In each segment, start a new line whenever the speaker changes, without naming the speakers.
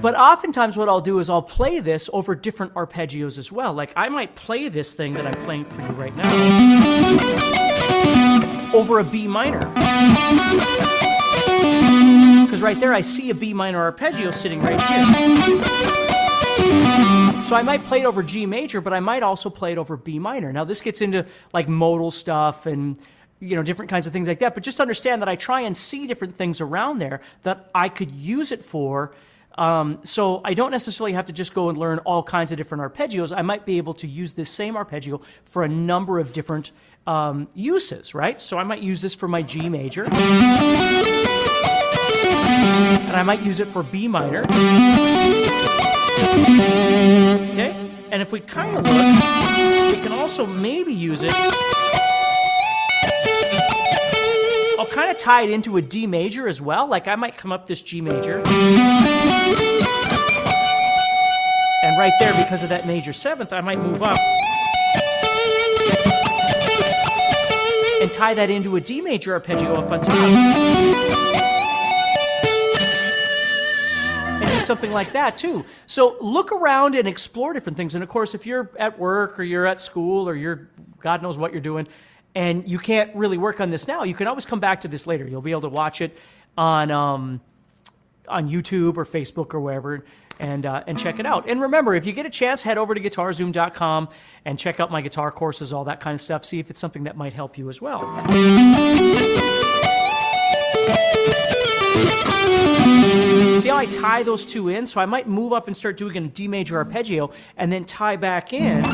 But oftentimes, what I'll do is I'll play this over different arpeggios as well. Like I might play this thing that I'm playing for you right now over a B minor. Because right there, I see a B minor arpeggio sitting right here. So I might play it over G major, but I might also play it over B minor. Now, this gets into like modal stuff and you know different kinds of things like that but just understand that i try and see different things around there that i could use it for um, so I don't necessarily have to just go and learn all kinds of different arpeggios. I might be able to use this same arpeggio for a number of different um, uses, right? So I might use this for my G major. And I might use it for B minor. Okay? And if we kind of look, we can also maybe use it kind of tie it into a D major as well. Like I might come up this G major. And right there, because of that major seventh, I might move up and tie that into a D major arpeggio up on top. And do something like that too. So look around and explore different things. And of course, if you're at work or you're at school or you're, God knows what you're doing, and you can't really work on this now, you can always come back to this later. You'll be able to watch it on um, on YouTube or Facebook or wherever and uh, and check it out. And remember, if you get a chance, head over to GuitarZoom.com and check out my guitar courses, all that kind of stuff. See if it's something that might help you as well. See how I tie those two in? So I might move up and start doing a D major arpeggio and then tie back in.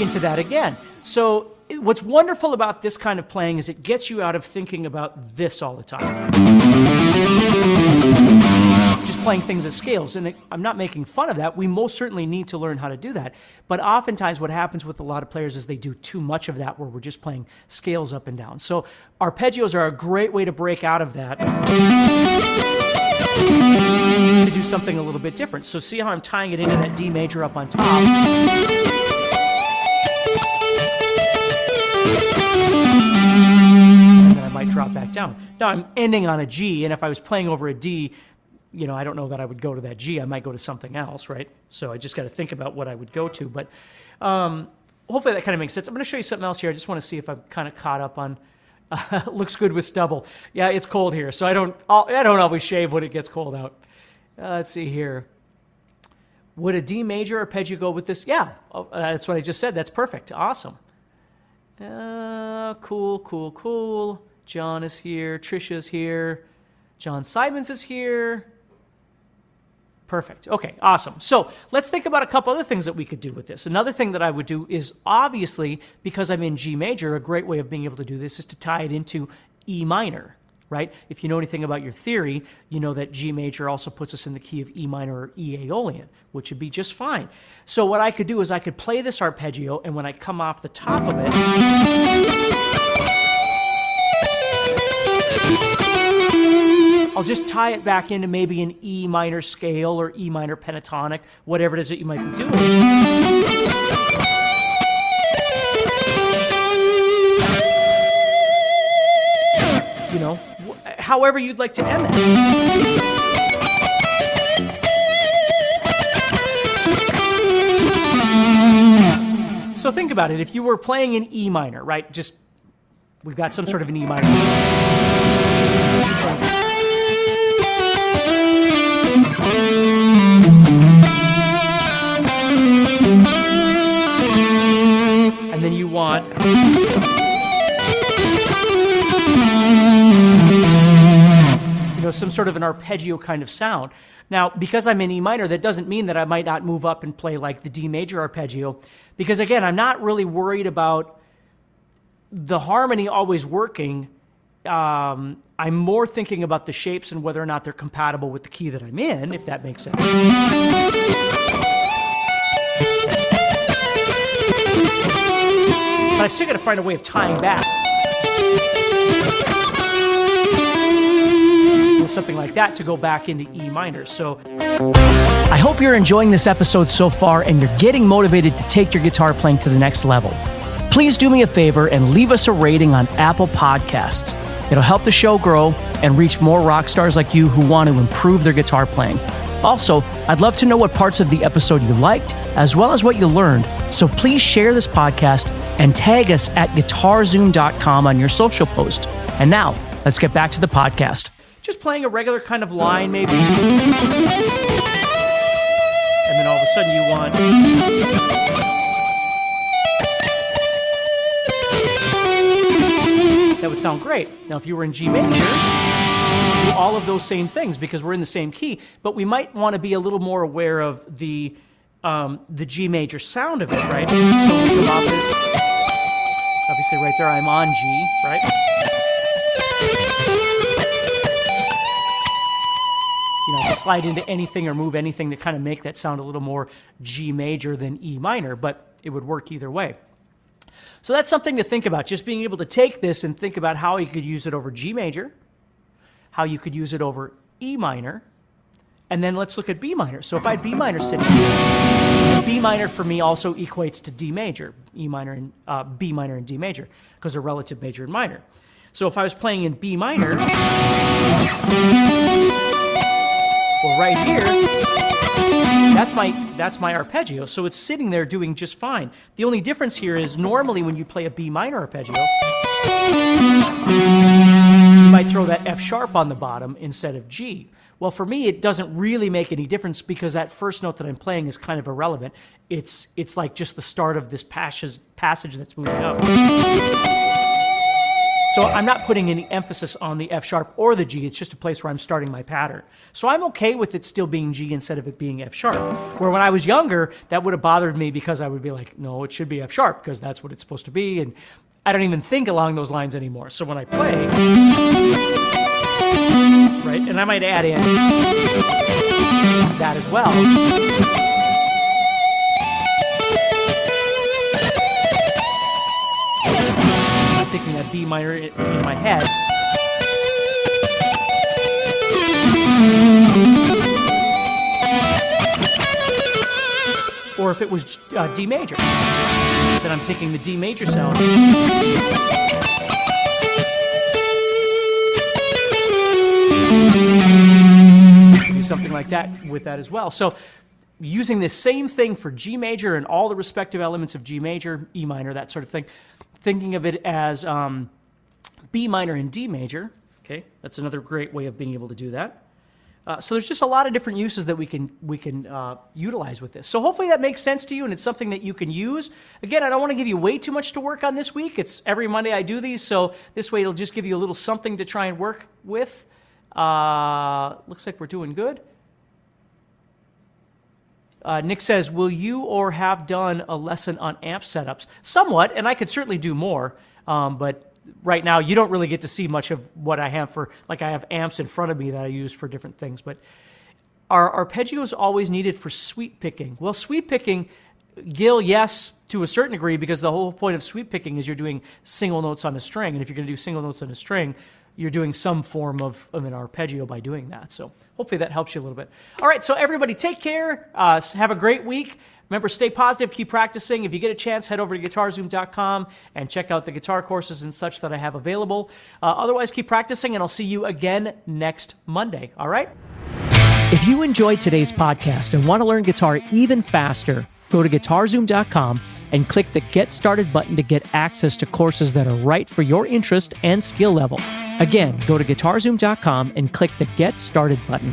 Into that again. So, what's wonderful about this kind of playing is it gets you out of thinking about this all the time. Just playing things as scales. And I'm not making fun of that. We most certainly need to learn how to do that. But oftentimes, what happens with a lot of players is they do too much of that where we're just playing scales up and down. So, arpeggios are a great way to break out of that to do something a little bit different. So, see how I'm tying it into that D major up on top. Drop back down. Now I'm ending on a G, and if I was playing over a D, you know, I don't know that I would go to that G. I might go to something else, right? So I just got to think about what I would go to. But um, hopefully that kind of makes sense. I'm going to show you something else here. I just want to see if I'm kind of caught up on. Uh, looks good with stubble. Yeah, it's cold here, so I don't. I don't always shave when it gets cold out. Uh, let's see here. Would a D major arpeggio go with this? Yeah, oh, uh, that's what I just said. That's perfect. Awesome. Uh, cool, cool, cool. John is here. Trisha's here. John Simons is here. Perfect. Okay, awesome. So let's think about a couple other things that we could do with this. Another thing that I would do is obviously, because I'm in G major, a great way of being able to do this is to tie it into E minor, right? If you know anything about your theory, you know that G major also puts us in the key of E minor or E Aeolian, which would be just fine. So what I could do is I could play this arpeggio, and when I come off the top of it, I'll just tie it back into maybe an E minor scale or E minor pentatonic, whatever it is that you might be doing. You know, however you'd like to end that. So think about it. If you were playing in E minor, right? Just we've got some sort of an E minor. Know, some sort of an arpeggio kind of sound. Now, because I'm in E minor, that doesn't mean that I might not move up and play like the D major arpeggio. Because again, I'm not really worried about the harmony always working um, I'm more thinking about the shapes and whether or not they're compatible with the key that I'm in, if that makes sense. But I still got to find a way of tying back. Something like that to go back into E minor. So I hope you're enjoying this episode so far and you're getting motivated to take your guitar playing to the next level. Please do me a favor and leave us a rating on Apple Podcasts. It'll help the show grow and reach more rock stars like you who want to improve their guitar playing. Also, I'd love to know what parts of the episode you liked, as well as what you learned. So please share this podcast and tag us at guitarzoom.com on your social post. And now, let's get back to the podcast. Just playing a regular kind of line, maybe. And then all of a sudden you want. That would sound great. Now, if you were in G major, you could do all of those same things because we're in the same key, but we might want to be a little more aware of the um, the G major sound of it, right? So we come off this. Obviously, right there, I'm on G, right? You know, slide into anything or move anything to kind of make that sound a little more G major than E minor, but it would work either way. So that's something to think about, just being able to take this and think about how you could use it over G major, how you could use it over E minor, and then let's look at B minor. So if I had B minor sitting here, B minor for me also equates to D major, E minor and uh, B minor and D major, because they're relative major and minor. So if I was playing in B minor, well, right here, that's my that's my arpeggio. So it's sitting there doing just fine. The only difference here is normally when you play a B minor arpeggio, you might throw that F sharp on the bottom instead of G. Well, for me, it doesn't really make any difference because that first note that I'm playing is kind of irrelevant. It's it's like just the start of this passage passage that's moving up. So I'm not putting any emphasis on the F sharp or the G. It's just a place where I'm starting my pattern. So I'm okay with it still being G instead of it being F sharp. Where when I was younger, that would have bothered me because I would be like, no, it should be F sharp because that's what it's supposed to be. And I don't even think along those lines anymore. So when I play, right, and I might add in that as well. Or if it was uh, D major, then I'm thinking the D major sound. do something like that with that as well. So using the same thing for G major and all the respective elements of G major, E minor, that sort of thing, thinking of it as um, B minor and D major. Okay, that's another great way of being able to do that. Uh, so there's just a lot of different uses that we can we can uh, utilize with this. So hopefully that makes sense to you, and it's something that you can use. Again, I don't want to give you way too much to work on this week. It's every Monday I do these, so this way it'll just give you a little something to try and work with. Uh, looks like we're doing good. Uh, Nick says, "Will you or have done a lesson on amp setups? Somewhat, and I could certainly do more. Um, but right now, you don't really get to see much of what I have for. Like I have amps in front of me that I use for different things. But are arpeggios always needed for sweep picking? Well, sweep picking, Gil, yes, to a certain degree, because the whole point of sweep picking is you're doing single notes on a string, and if you're going to do single notes on a string, you're doing some form of, of an arpeggio by doing that. So hopefully that helps you a little bit. All right, so everybody take care. Uh, have a great week. Remember, stay positive, keep practicing. If you get a chance, head over to guitarzoom.com and check out the guitar courses and such that I have available. Uh, otherwise, keep practicing, and I'll see you again next Monday. All right? If you enjoyed today's podcast and want to learn guitar even faster, go to guitarzoom.com and click the Get Started button to get access to courses that are right for your interest and skill level. Again, go to guitarzoom.com and click the Get Started button.